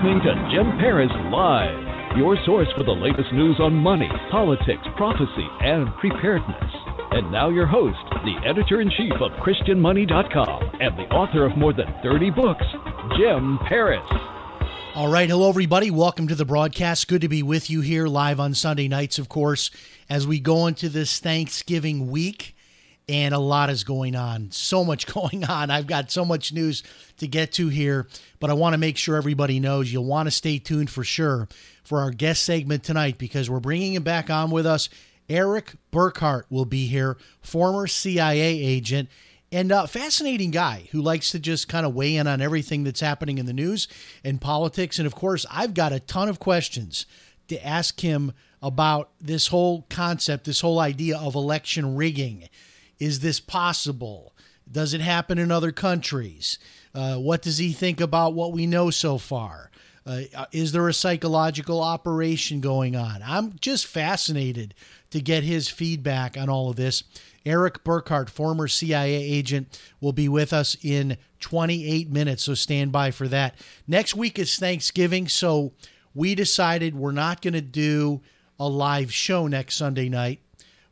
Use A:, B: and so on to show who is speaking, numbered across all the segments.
A: Listening to Jim Paris Live, your source for the latest news on money, politics, prophecy, and preparedness. And now your host, the editor-in-chief of ChristianMoney.com and the author of more than 30 books, Jim Paris.
B: All right. Hello, everybody. Welcome to the broadcast. Good to be with you here live on Sunday nights, of course, as we go into this Thanksgiving week. And a lot is going on. So much going on. I've got so much news to get to here, but I want to make sure everybody knows you'll want to stay tuned for sure for our guest segment tonight because we're bringing him back on with us. Eric Burkhart will be here, former CIA agent and a fascinating guy who likes to just kind of weigh in on everything that's happening in the news and politics. And of course, I've got a ton of questions to ask him about this whole concept, this whole idea of election rigging. Is this possible? Does it happen in other countries? Uh, what does he think about what we know so far? Uh, is there a psychological operation going on? I'm just fascinated to get his feedback on all of this. Eric Burkhart, former CIA agent, will be with us in 28 minutes, so stand by for that. Next week is Thanksgiving, so we decided we're not going to do a live show next Sunday night,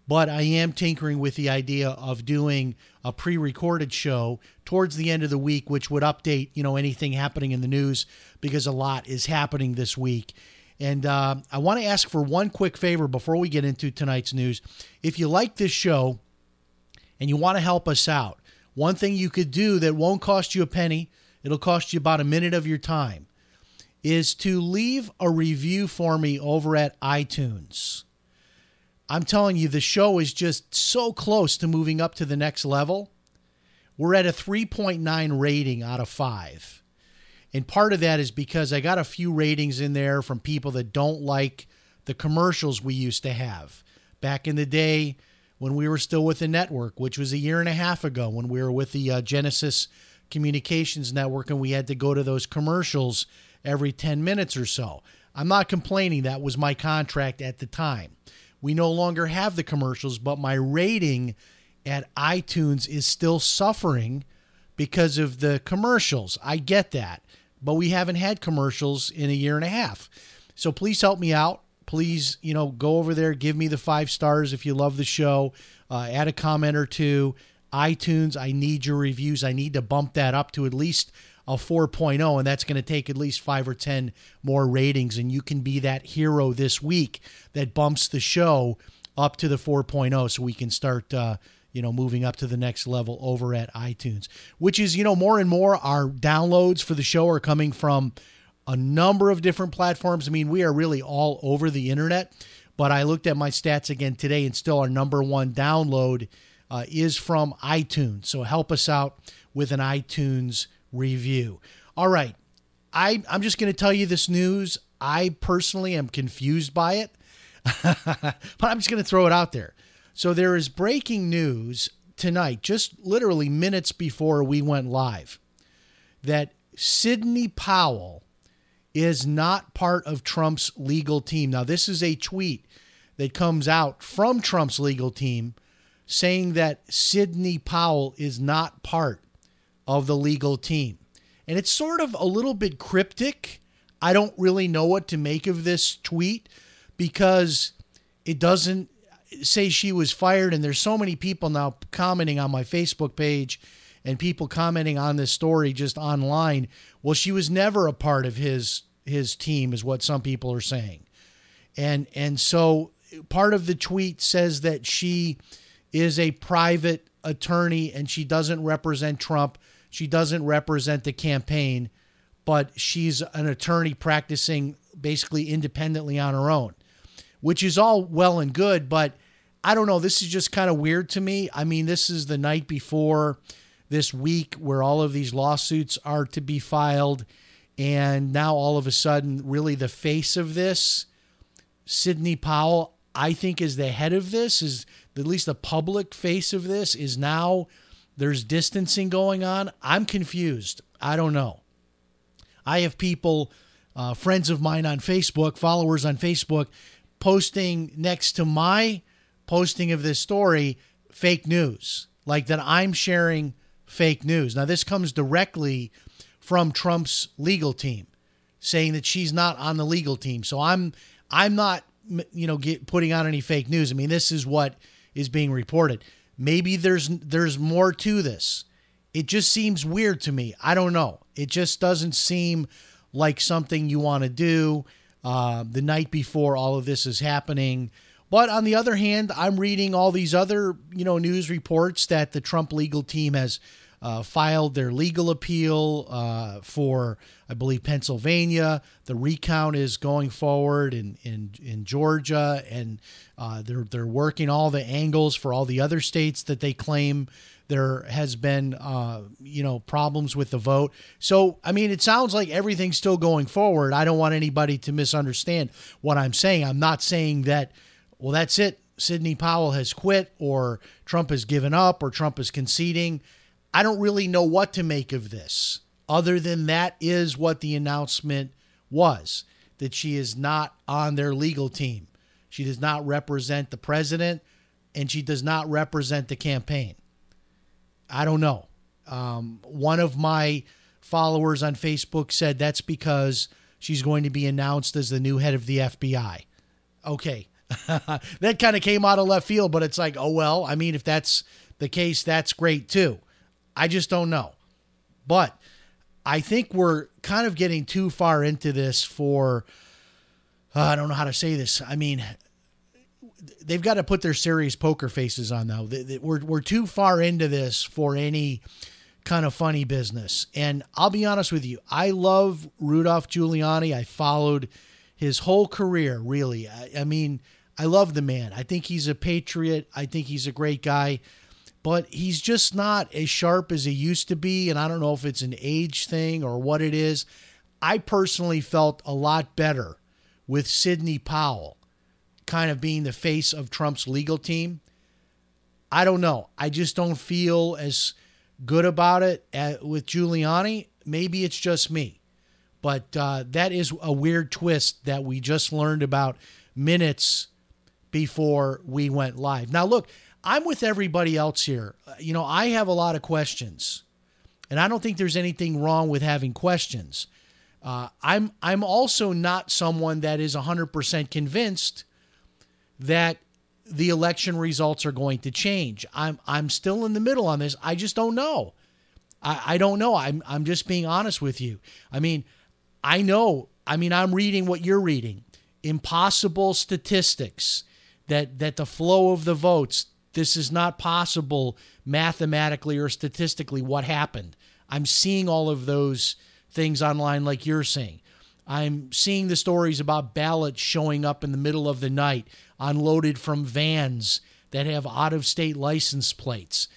B: but I am tinkering with the idea of doing a pre-recorded show towards the end of the week, which would update, you know, anything happening in the news because a lot is happening this week. And uh, I want to ask for one quick favor before we get into tonight's news. If you like this show and you want to help us out, one thing you could do that won't cost you a penny, it'll cost you about a minute of your time, is to leave a review for me over at iTunes. I'm telling you, the show is just so close to moving up to the next level. We're at a 3.9 rating out of 5. And part of that is because I got a few ratings in there from people that don't like the commercials we used to have. Back in the day when we were still with the network, which was a year and a half ago when we were with the uh, Genesis Communications Network and we had to go to those commercials every 10 minutes or so. I'm not complaining, that was my contract at the time. We no longer have the commercials, but my rating at iTunes is still suffering because of the commercials. I get that, but we haven't had commercials in a year and a half. So please help me out. Please, you know, go over there, give me the five stars if you love the show, uh, add a comment or two. iTunes, I need your reviews. I need to bump that up to at least a 4.0, and that's going to take at least five or 10 more ratings. And you can be that hero this week that bumps the show up to the 4.0 so we can start. Uh, you know, moving up to the next level over at iTunes, which is, you know, more and more our downloads for the show are coming from a number of different platforms. I mean, we are really all over the internet, but I looked at my stats again today and still our number one download uh, is from iTunes. So help us out with an iTunes review. All right. I, I'm just going to tell you this news. I personally am confused by it, but I'm just going to throw it out there. So there is breaking news tonight, just literally minutes before we went live, that Sidney Powell is not part of Trump's legal team. Now, this is a tweet that comes out from Trump's legal team saying that Sidney Powell is not part of the legal team. And it's sort of a little bit cryptic. I don't really know what to make of this tweet because it doesn't say she was fired and there's so many people now commenting on my Facebook page and people commenting on this story just online well she was never a part of his his team is what some people are saying and and so part of the tweet says that she is a private attorney and she doesn't represent Trump she doesn't represent the campaign but she's an attorney practicing basically independently on her own which is all well and good, but I don't know. This is just kind of weird to me. I mean, this is the night before this week where all of these lawsuits are to be filed. And now all of a sudden, really the face of this, Sidney Powell, I think is the head of this, is at least the public face of this, is now there's distancing going on. I'm confused. I don't know. I have people, uh, friends of mine on Facebook, followers on Facebook, posting next to my posting of this story fake news, like that I'm sharing fake news. Now, this comes directly from Trump's legal team saying that she's not on the legal team. So I'm I'm not you know get, putting out any fake news. I mean, this is what is being reported. Maybe there's there's more to this. It just seems weird to me. I don't know. It just doesn't seem like something you want to do uh, the night before all of this is happening. But on the other hand, I'm reading all these other, you know, news reports that the Trump legal team has uh, filed their legal appeal uh, for, I believe, Pennsylvania. The recount is going forward in in, in Georgia, and uh, they're they're working all the angles for all the other states that they claim there has been, uh, you know, problems with the vote. So, I mean, it sounds like everything's still going forward. I don't want anybody to misunderstand what I'm saying. I'm not saying that well, that's it. Sidney Powell has quit, or Trump has given up, or Trump is conceding. I don't really know what to make of this, other than that is what the announcement was that she is not on their legal team. She does not represent the president, and she does not represent the campaign. I don't know. Um, one of my followers on Facebook said that's because she's going to be announced as the new head of the FBI. Okay, that kind of came out of left field, but it's like, oh, well, I mean, if that's the case, that's great too. I just don't know. But I think we're kind of getting too far into this for, uh, I don't know how to say this. I mean, they've got to put their serious poker faces on, though. We're, we're too far into this for any kind of funny business. And I'll be honest with you, I love Rudolph Giuliani. I followed his whole career, really. I, I mean, I love the man. I think he's a patriot. I think he's a great guy, but he's just not as sharp as he used to be. And I don't know if it's an age thing or what it is. I personally felt a lot better with Sidney Powell kind of being the face of Trump's legal team. I don't know. I just don't feel as good about it at, with Giuliani. Maybe it's just me. But uh, that is a weird twist that we just learned about minutes before we went live. Now, look, I'm with everybody else here. Uh, you know, I have a lot of questions, and I don't think there's anything wrong with having questions. Uh, I'm I'm also not someone that is 100% convinced that the election results are going to change. I'm I'm still in the middle on this. I just don't know. I, I don't know. I'm I'm just being honest with you. I mean, I know. I mean, I'm reading what you're reading. Impossible statistics that that the flow of the votes this is not possible mathematically or statistically what happened. I'm seeing all of those things online like you're saying. I'm seeing the stories about ballots showing up in the middle of the night unloaded from vans that have out of state license plates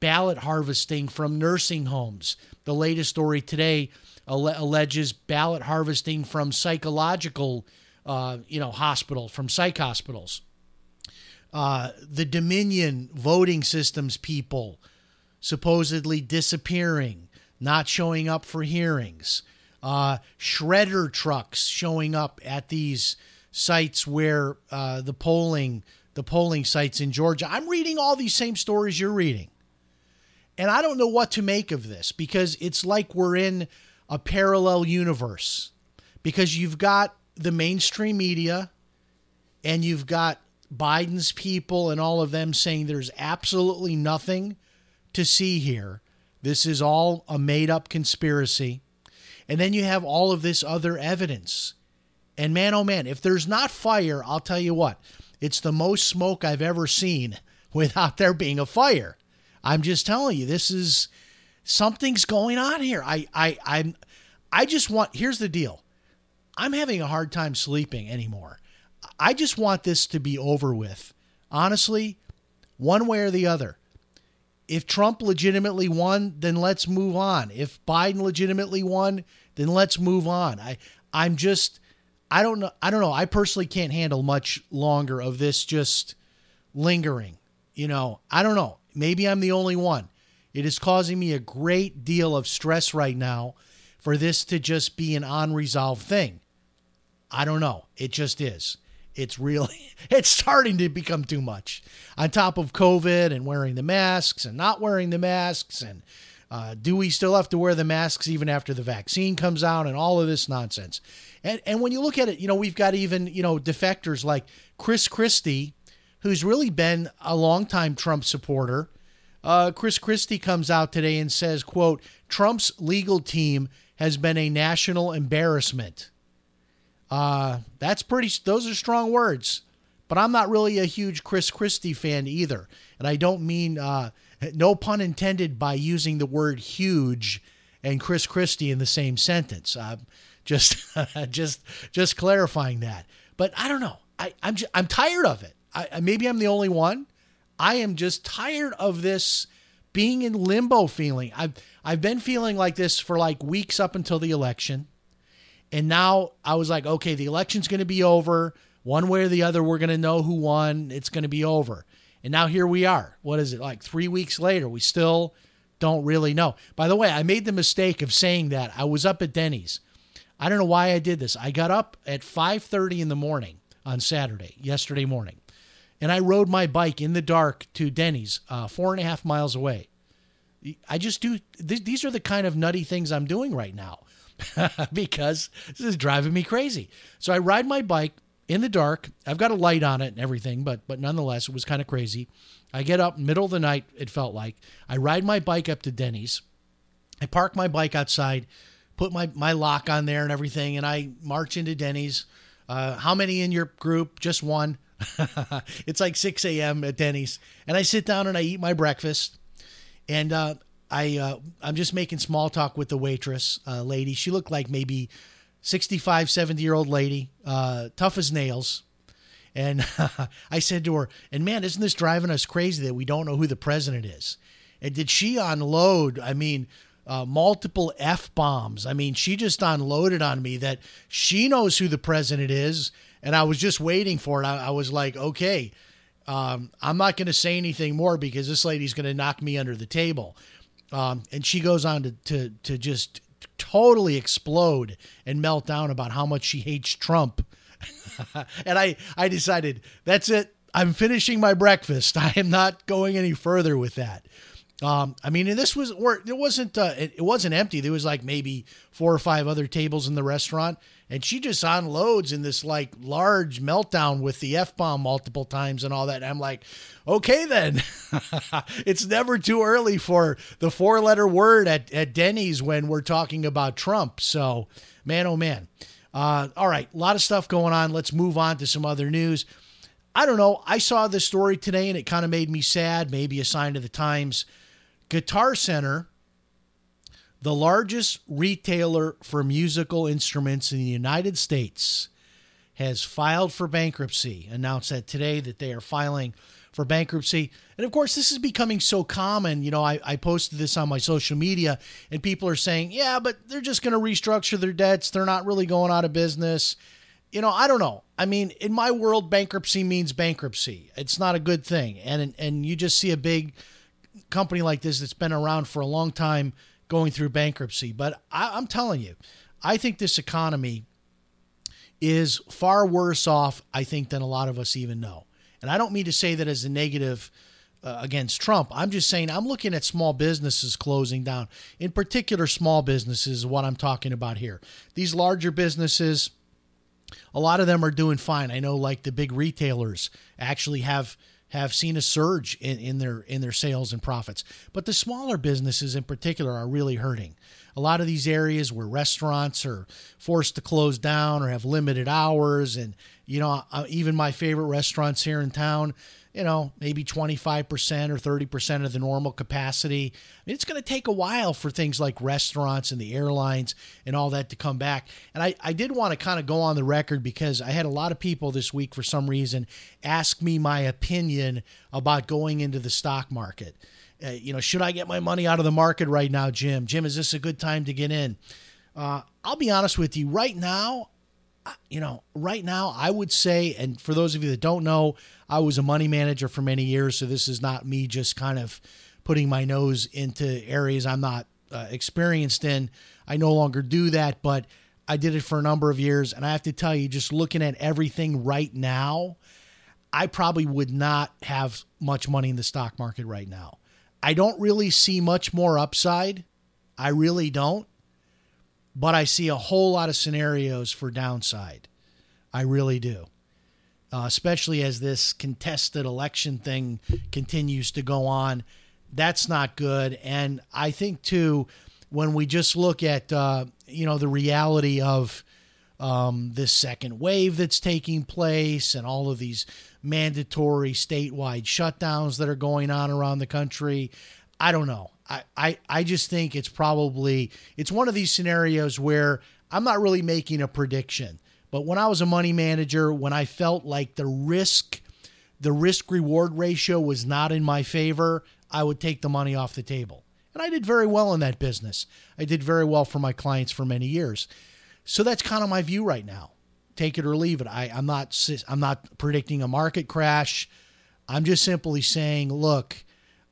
B: ballot harvesting from nursing homes. The latest story today alleges ballot harvesting from psychological uh, you know hospitals from psych hospitals uh, the Dominion voting systems people supposedly disappearing, not showing up for hearings, uh, shredder trucks showing up at these sites where uh, the polling the polling sites in Georgia. I'm reading all these same stories you're reading. And I don't know what to make of this because it's like we're in a parallel universe. Because you've got the mainstream media and you've got Biden's people and all of them saying there's absolutely nothing to see here. This is all a made up conspiracy. And then you have all of this other evidence. And man, oh man, if there's not fire, I'll tell you what, it's the most smoke I've ever seen without there being a fire. I'm just telling you, this is something's going on here. I, I, I'm, I just want, here's the deal I'm having a hard time sleeping anymore. I just want this to be over with. honestly, one way or the other. If Trump legitimately won, then let's move on. If Biden legitimately won, then let's move on. I I'm just I don't know I don't know. I personally can't handle much longer of this just lingering. You know, I don't know. Maybe I'm the only one. It is causing me a great deal of stress right now for this to just be an unresolved thing. I don't know. It just is. It's really, it's starting to become too much. On top of COVID and wearing the masks and not wearing the masks. And uh, do we still have to wear the masks even after the vaccine comes out and all of this nonsense? And, and when you look at it, you know, we've got even, you know, defectors like Chris Christie, who's really been a longtime Trump supporter uh, Chris Christie comes out today and says, quote, Trump's legal team has been a national embarrassment. Uh, that's pretty, those are strong words. But I'm not really a huge Chris Christie fan either. And I don't mean, uh, no pun intended by using the word huge and Chris Christie in the same sentence. Uh, just, just, just clarifying that. But I don't know. I, I'm, just, I'm tired of it. I, maybe I'm the only one. I am just tired of this being in limbo feeling. I've I've been feeling like this for like weeks up until the election. And now I was like, okay, the election's going to be over. One way or the other, we're going to know who won. It's going to be over. And now here we are. What is it? Like 3 weeks later, we still don't really know. By the way, I made the mistake of saying that. I was up at Denny's. I don't know why I did this. I got up at 5:30 in the morning on Saturday, yesterday morning and I rode my bike in the dark to Denny's, uh, four and a half miles away. I just do. Th- these are the kind of nutty things I'm doing right now because this is driving me crazy. So I ride my bike in the dark. I've got a light on it and everything, but but nonetheless, it was kind of crazy. I get up middle of the night. It felt like I ride my bike up to Denny's. I park my bike outside, put my my lock on there and everything, and I march into Denny's. Uh, how many in your group? Just one. it's like 6 a.m. at Denny's, and I sit down and I eat my breakfast, and uh, I uh, I'm just making small talk with the waitress uh, lady. She looked like maybe 65, 70 year old lady, uh, tough as nails. And I said to her, "And man, isn't this driving us crazy that we don't know who the president is?" And did she unload? I mean, uh, multiple f bombs. I mean, she just unloaded on me that she knows who the president is and I was just waiting for it. I, I was like, okay, um, I'm not going to say anything more because this lady's going to knock me under the table. Um, and she goes on to, to, to just totally explode and melt down about how much she hates Trump. and I, I decided that's it. I'm finishing my breakfast. I am not going any further with that. Um, I mean, and this was, or it wasn't, uh, it, it wasn't empty. There was like maybe four or five other tables in the restaurant and she just unloads in this like large meltdown with the f bomb multiple times and all that. And I'm like, okay, then it's never too early for the four letter word at, at Denny's when we're talking about Trump. So, man, oh man. Uh, all right, a lot of stuff going on. Let's move on to some other news. I don't know. I saw this story today and it kind of made me sad, maybe a sign of the times. Guitar Center the largest retailer for musical instruments in the United States, has filed for bankruptcy. Announced that today that they are filing for bankruptcy. And of course, this is becoming so common. You know, I, I posted this on my social media, and people are saying, yeah, but they're just going to restructure their debts. They're not really going out of business. You know, I don't know. I mean, in my world, bankruptcy means bankruptcy. It's not a good thing. And, and you just see a big company like this that's been around for a long time going through bankruptcy. But I, I'm telling you, I think this economy is far worse off, I think, than a lot of us even know. And I don't mean to say that as a negative uh, against Trump. I'm just saying I'm looking at small businesses closing down. In particular, small businesses is what I'm talking about here. These larger businesses, a lot of them are doing fine. I know, like the big retailers actually have have seen a surge in, in their in their sales and profits. But the smaller businesses in particular are really hurting. A lot of these areas where restaurants are forced to close down or have limited hours, and you know, uh, even my favorite restaurants here in town, you know, maybe 25% or 30% of the normal capacity. It's going to take a while for things like restaurants and the airlines and all that to come back. And I, I did want to kind of go on the record because I had a lot of people this week, for some reason, ask me my opinion about going into the stock market. Uh, you know, should I get my money out of the market right now, Jim? Jim, is this a good time to get in? Uh, I'll be honest with you. Right now, you know, right now, I would say, and for those of you that don't know, I was a money manager for many years, so this is not me just kind of putting my nose into areas I'm not uh, experienced in. I no longer do that, but I did it for a number of years, and I have to tell you, just looking at everything right now, I probably would not have much money in the stock market right now. I don't really see much more upside. I really don't but I see a whole lot of scenarios for downside. I really do. Uh, especially as this contested election thing continues to go on. That's not good. And I think, too, when we just look at, uh, you know, the reality of um, this second wave that's taking place and all of these mandatory statewide shutdowns that are going on around the country, I don't know. I, I, I just think it's probably it's one of these scenarios where I'm not really making a prediction. But when I was a money manager, when I felt like the risk the risk reward ratio was not in my favor, I would take the money off the table. And I did very well in that business. I did very well for my clients for many years. So that's kind of my view right now. Take it or leave it. I, I'm not I'm not predicting a market crash. I'm just simply saying, look,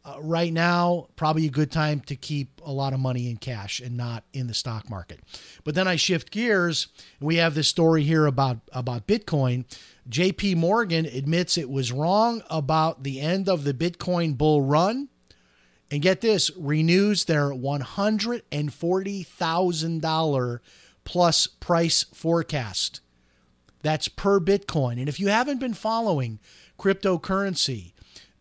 B: uh, right now, probably a good time to keep a lot of money in cash and not in the stock market. But then I shift gears, and we have this story here about about Bitcoin. J.P. Morgan admits it was wrong about the end of the Bitcoin bull run. And get this, renews their $140,000 plus price forecast. That's per Bitcoin. And if you haven't been following cryptocurrency,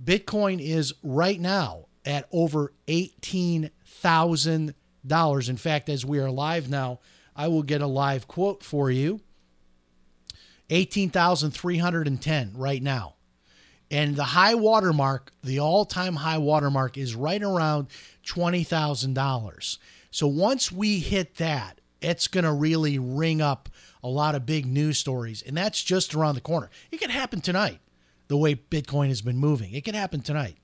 B: Bitcoin is right now at over $18,000. In fact, as we are live now, I will get a live quote for you 18,310 right now. And the high water mark, the all time high water mark, is right around $20,000. So once we hit that, it's going to really ring up a lot of big news stories. And that's just around the corner. It could happen tonight the way Bitcoin has been moving. It could happen tonight.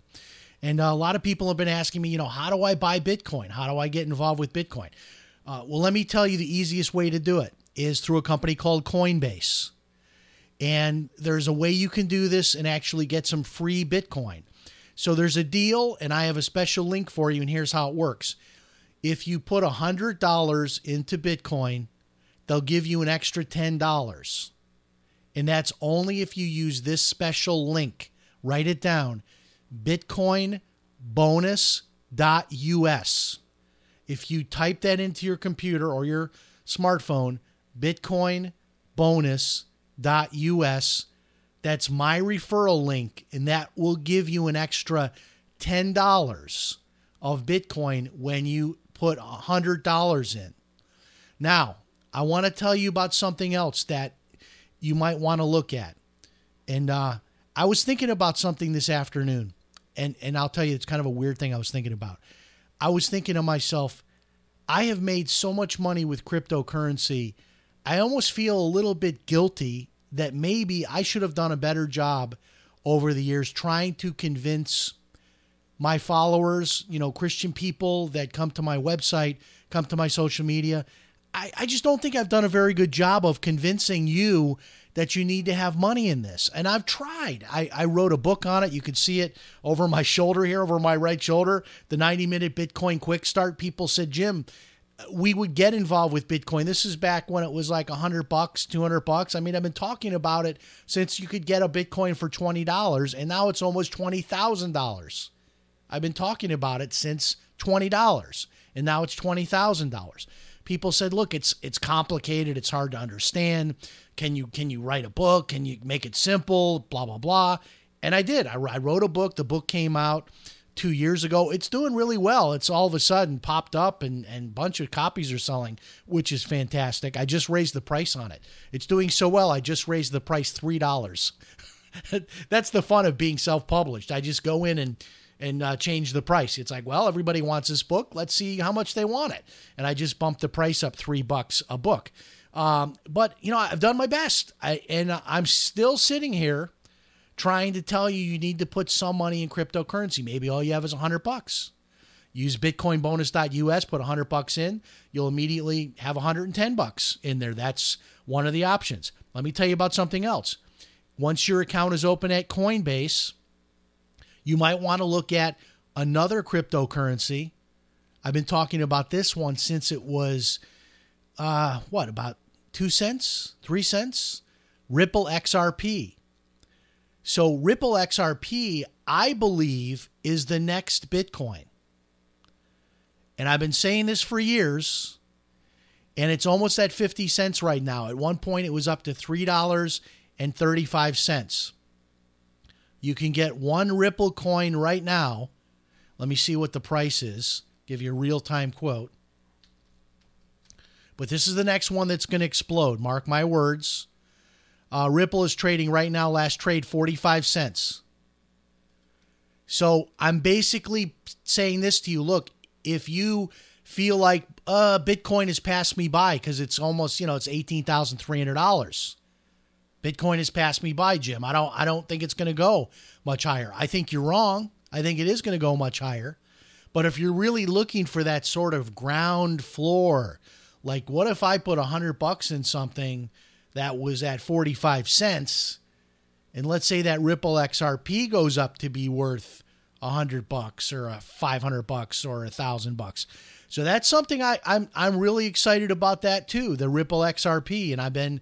B: And uh, a lot of people have been asking me, you know, how do I buy Bitcoin? How do I get involved with Bitcoin? Uh, well, let me tell you the easiest way to do it is through a company called Coinbase. And there's a way you can do this and actually get some free Bitcoin. So there's a deal, and I have a special link for you, and here's how it works. If you put $100 into Bitcoin, they'll give you an extra $10. And that's only if you use this special link. Write it down bitcoinbonus.us. If you type that into your computer or your smartphone, bitcoinbonus.us, that's my referral link, and that will give you an extra $10 of Bitcoin when you put $100 in. Now, I want to tell you about something else that you might want to look at. And uh, I was thinking about something this afternoon, and and I'll tell you, it's kind of a weird thing I was thinking about. I was thinking to myself, I have made so much money with cryptocurrency. I almost feel a little bit guilty that maybe I should have done a better job over the years trying to convince my followers, you know, Christian people that come to my website, come to my social media, I, I just don't think I've done a very good job of convincing you that you need to have money in this. And I've tried. I, I wrote a book on it. You can see it over my shoulder here, over my right shoulder. The 90 minute Bitcoin quick start. People said, Jim, we would get involved with Bitcoin. This is back when it was like 100 bucks, 200 bucks. I mean, I've been talking about it since you could get a Bitcoin for $20 and now it's almost $20,000. I've been talking about it since $20 and now it's $20,000 people said, "Look, it's it's complicated. It's hard to understand. Can you can you write a book? Can you make it simple? Blah blah blah." And I did. I, I wrote a book. The book came out two years ago. It's doing really well. It's all of a sudden popped up and and bunch of copies are selling, which is fantastic. I just raised the price on it. It's doing so well. I just raised the price three dollars. That's the fun of being self-published. I just go in and and uh, change the price. It's like, well, everybody wants this book. Let's see how much they want it, and I just bumped the price up three bucks a book. Um, but you know, I've done my best, I, and I'm still sitting here trying to tell you you need to put some money in cryptocurrency. Maybe all you have is a hundred bucks. Use bitcoinbonus.us, put 100 bucks in, you'll immediately have 110 bucks in there. That's one of the options. Let me tell you about something else. Once your account is open at Coinbase, you might want to look at another cryptocurrency. I've been talking about this one since it was uh what, about 2 cents, 3 cents? Ripple XRP. So Ripple XRP, I believe, is the next Bitcoin. And I've been saying this for years, and it's almost at 50 cents right now. At one point, it was up to $3.35. You can get one Ripple coin right now. Let me see what the price is. Give you a real time quote. But this is the next one that's going to explode. Mark my words. Uh, Ripple is trading right now, last trade, 45 cents. So I'm basically saying this to you look, if you feel like uh, Bitcoin has passed me by because it's almost, you know, it's $18,300 Bitcoin has passed me by, Jim. I don't I don't think it's going to go much higher. I think you're wrong. I think it is going to go much higher. But if you're really looking for that sort of ground floor, like what if I put a hundred bucks in something that was at 45 cents, and let's say that Ripple XRP goes up to be worth a hundred bucks or a five hundred bucks or a thousand bucks. So that's something I, I'm I'm really excited about that too, the Ripple XRP, and I've been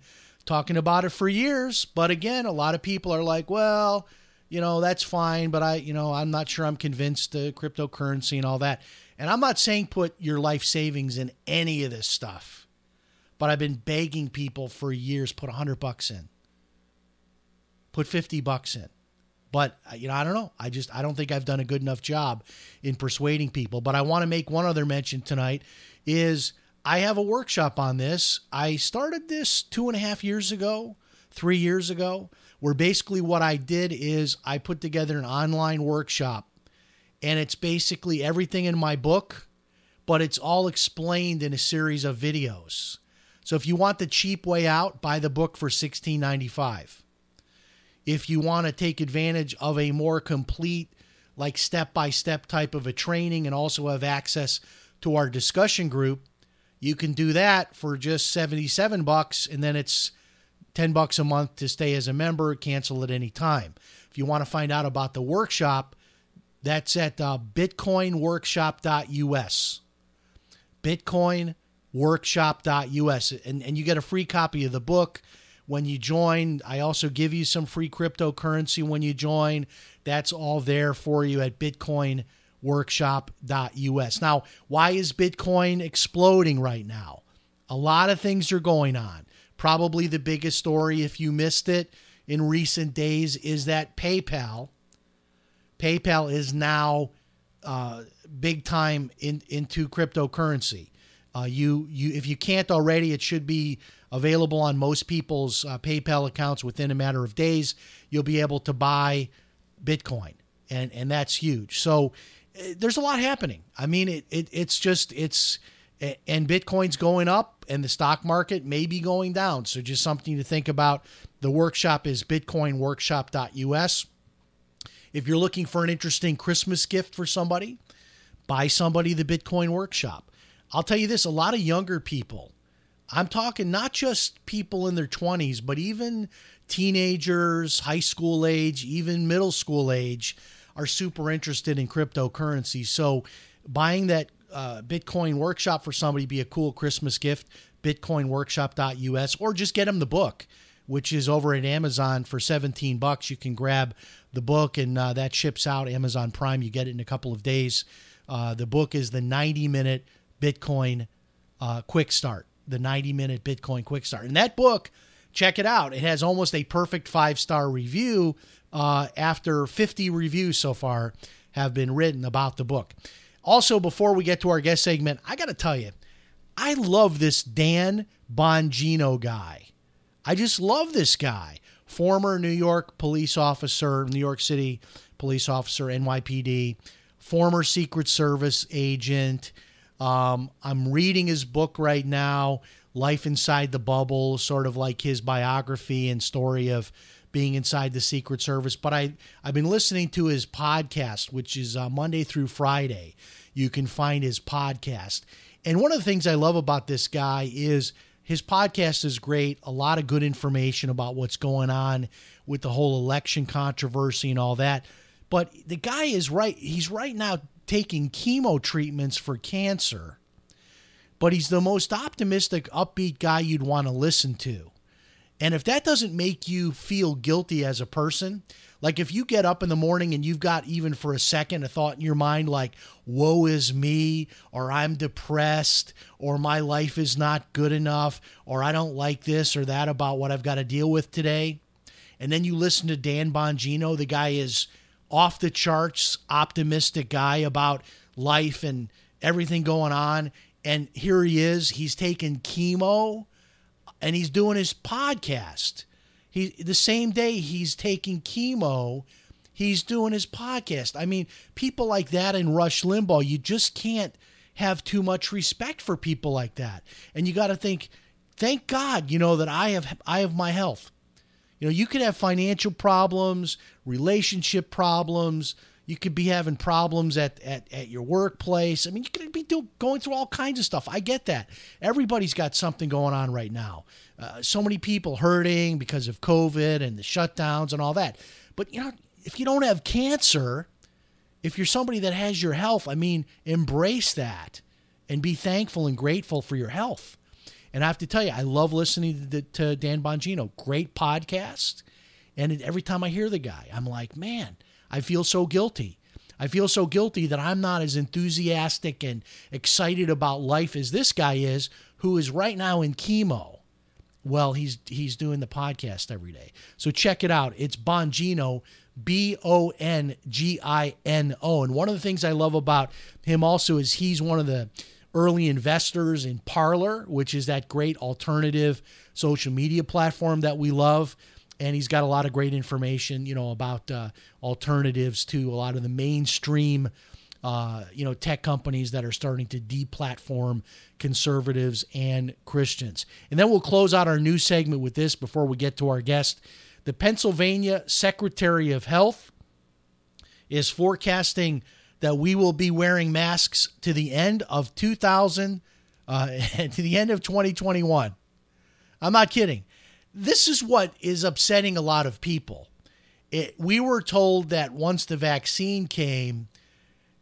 B: talking about it for years. But again, a lot of people are like, well, you know, that's fine, but I, you know, I'm not sure I'm convinced the cryptocurrency and all that. And I'm not saying put your life savings in any of this stuff, but I've been begging people for years put a hundred bucks in, put fifty bucks in but uh, you know, I don't know. I just I don't think I've done a good enough job in persuading people. But I want to make one other mention tonight is I have a workshop on this. I started this two and a half years ago, three years ago, where basically what I did is I put together an online workshop, and it's basically everything in my book, but it's all explained in a series of videos. So if you want the cheap way out, buy the book for sixteen ninety five if you want to take advantage of a more complete, like step by step type of a training and also have access to our discussion group, you can do that for just 77 bucks and then it's 10 bucks a month to stay as a member, cancel at any time. If you want to find out about the workshop, that's at uh, bitcoinworkshop.us. Bitcoinworkshop.us. And, and you get a free copy of the book when you join. I also give you some free cryptocurrency when you join. That's all there for you at bitcoinworkshop.us. Now, why is Bitcoin exploding right now? A lot of things are going on. Probably the biggest story, if you missed it in recent days, is that PayPal. PayPal is now uh, big time in, into cryptocurrency. Uh, you you if you can't already, it should be available on most people's uh, PayPal accounts within a matter of days. You'll be able to buy Bitcoin, and and that's huge. So there's a lot happening. I mean, it, it it's just it's and Bitcoin's going up, and the stock market may be going down. So just something to think about. The workshop is bitcoinworkshop.us. If you're looking for an interesting Christmas gift for somebody, buy somebody the Bitcoin workshop. I'll tell you this a lot of younger people I'm talking not just people in their 20s, but even teenagers, high school age, even middle school age are super interested in cryptocurrency. So buying that uh, Bitcoin workshop for somebody be a cool Christmas gift, bitcoinworkshop.us, or just get them the book, which is over at Amazon for 17 bucks. You can grab the book and uh, that ships out Amazon Prime. You get it in a couple of days. Uh, the book is the 90 minute Bitcoin uh, quick start the 90 minute Bitcoin quick start. And that book, check it out. It has almost a perfect five star review uh, after 50 reviews so far have been written about the book. Also, before we get to our guest segment, I got to tell you, I love this Dan Bongino guy. I just love this guy. former New York police officer, New York City police officer, NYPD, former Secret Service agent. Um, I'm reading his book right now, Life Inside the Bubble, sort of like his biography and story of being inside the Secret Service. But I, I've been listening to his podcast, which is uh, Monday through Friday. You can find his podcast. And one of the things I love about this guy is his podcast is great. A lot of good information about what's going on with the whole election controversy and all that. But the guy is right. He's right now taking chemo treatments for cancer. But he's the most optimistic, upbeat guy you'd want to listen to. And if that doesn't make you feel guilty as a person, like if you get up in the morning and you've got even for a second a thought in your mind like, woe is me, or I'm depressed, or my life is not good enough, or I don't like this or that about what I've got to deal with today, and then you listen to Dan Bongino, the guy is off the charts, optimistic guy about life and everything going on. And here he is, he's taking chemo and he's doing his podcast. He the same day he's taking chemo, he's doing his podcast. I mean, people like that in Rush Limbaugh, you just can't have too much respect for people like that. And you got to think, thank God, you know that I have I have my health. You know, you could have financial problems, relationship problems. You could be having problems at, at, at your workplace. I mean, you could be do, going through all kinds of stuff. I get that. Everybody's got something going on right now. Uh, so many people hurting because of COVID and the shutdowns and all that. But, you know, if you don't have cancer, if you're somebody that has your health, I mean, embrace that and be thankful and grateful for your health. And I have to tell you, I love listening to, to Dan Bongino. Great podcast. And every time I hear the guy, I'm like, man, I feel so guilty. I feel so guilty that I'm not as enthusiastic and excited about life as this guy is, who is right now in chemo. Well, he's he's doing the podcast every day. So check it out. It's Bongino, B O N G I N O. And one of the things I love about him also is he's one of the early investors in Parler, which is that great alternative social media platform that we love. And he's got a lot of great information, you know, about uh, alternatives to a lot of the mainstream, uh, you know, tech companies that are starting to deplatform conservatives and Christians. And then we'll close out our news segment with this before we get to our guest. The Pennsylvania Secretary of Health is forecasting that we will be wearing masks to the end of 2000 uh, to the end of 2021. I'm not kidding. This is what is upsetting a lot of people. It, we were told that once the vaccine came,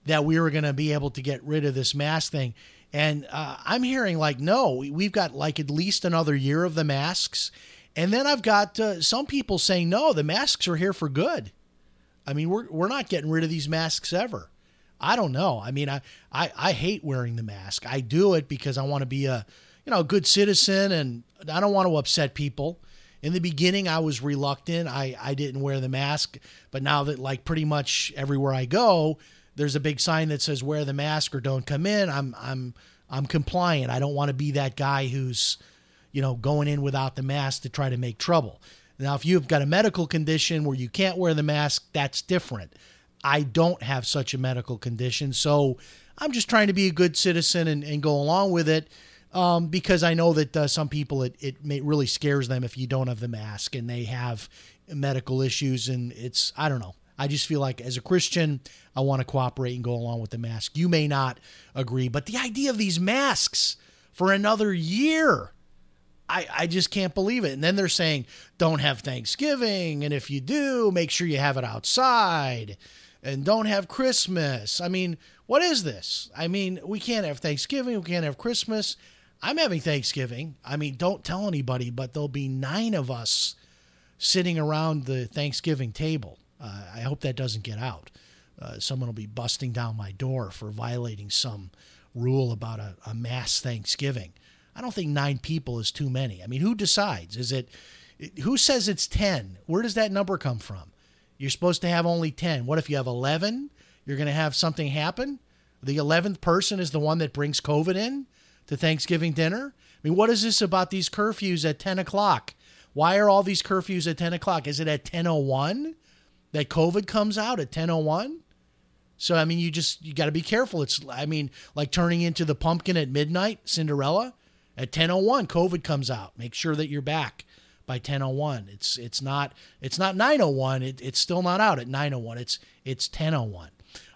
B: that we were going to be able to get rid of this mask thing. And uh, I'm hearing like, no, we've got like at least another year of the masks. And then I've got uh, some people saying, no, the masks are here for good. I mean, we're, we're not getting rid of these masks ever. I don't know. I mean, I, I, I hate wearing the mask. I do it because I want to be a, you know, a good citizen and I don't want to upset people. In the beginning, I was reluctant. I, I didn't wear the mask. But now that, like, pretty much everywhere I go, there's a big sign that says wear the mask or don't come in, I'm, I'm, I'm compliant. I don't want to be that guy who's, you know, going in without the mask to try to make trouble. Now, if you've got a medical condition where you can't wear the mask, that's different. I don't have such a medical condition. So I'm just trying to be a good citizen and, and go along with it um, because I know that uh, some people, it, it may, really scares them if you don't have the mask and they have medical issues. And it's, I don't know. I just feel like as a Christian, I want to cooperate and go along with the mask. You may not agree, but the idea of these masks for another year, I, I just can't believe it. And then they're saying, don't have Thanksgiving. And if you do, make sure you have it outside and don't have Christmas. I mean, what is this? I mean, we can't have Thanksgiving, we can't have Christmas. I'm having Thanksgiving. I mean, don't tell anybody, but there'll be nine of us sitting around the Thanksgiving table. Uh, I hope that doesn't get out. Uh, someone will be busting down my door for violating some rule about a, a mass Thanksgiving. I don't think nine people is too many. I mean, who decides? Is it who says it's 10? Where does that number come from? You're supposed to have only 10. What if you have 11? You're going to have something happen? The 11th person is the one that brings COVID in to Thanksgiving dinner? I mean, what is this about these curfews at 10 o'clock? Why are all these curfews at 10 o'clock? Is it at 10:01 that COVID comes out at 10:01? So I mean, you just you got to be careful. It's I mean, like turning into the pumpkin at midnight, Cinderella. At 10:01, COVID comes out. Make sure that you're back by 10:01. It's it's not it's not 9:01. It, it's still not out at 9:01. It's it's 10:01.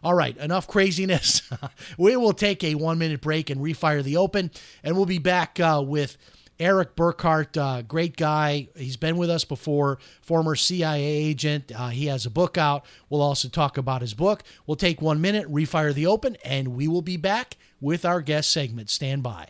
B: All right, enough craziness. we will take a one minute break and refire the open, and we'll be back uh, with Eric Burkhart, uh, great guy. He's been with us before, former CIA agent. Uh, he has a book out. We'll also talk about his book. We'll take one minute, refire the open, and we will be back with our guest segment. Stand by.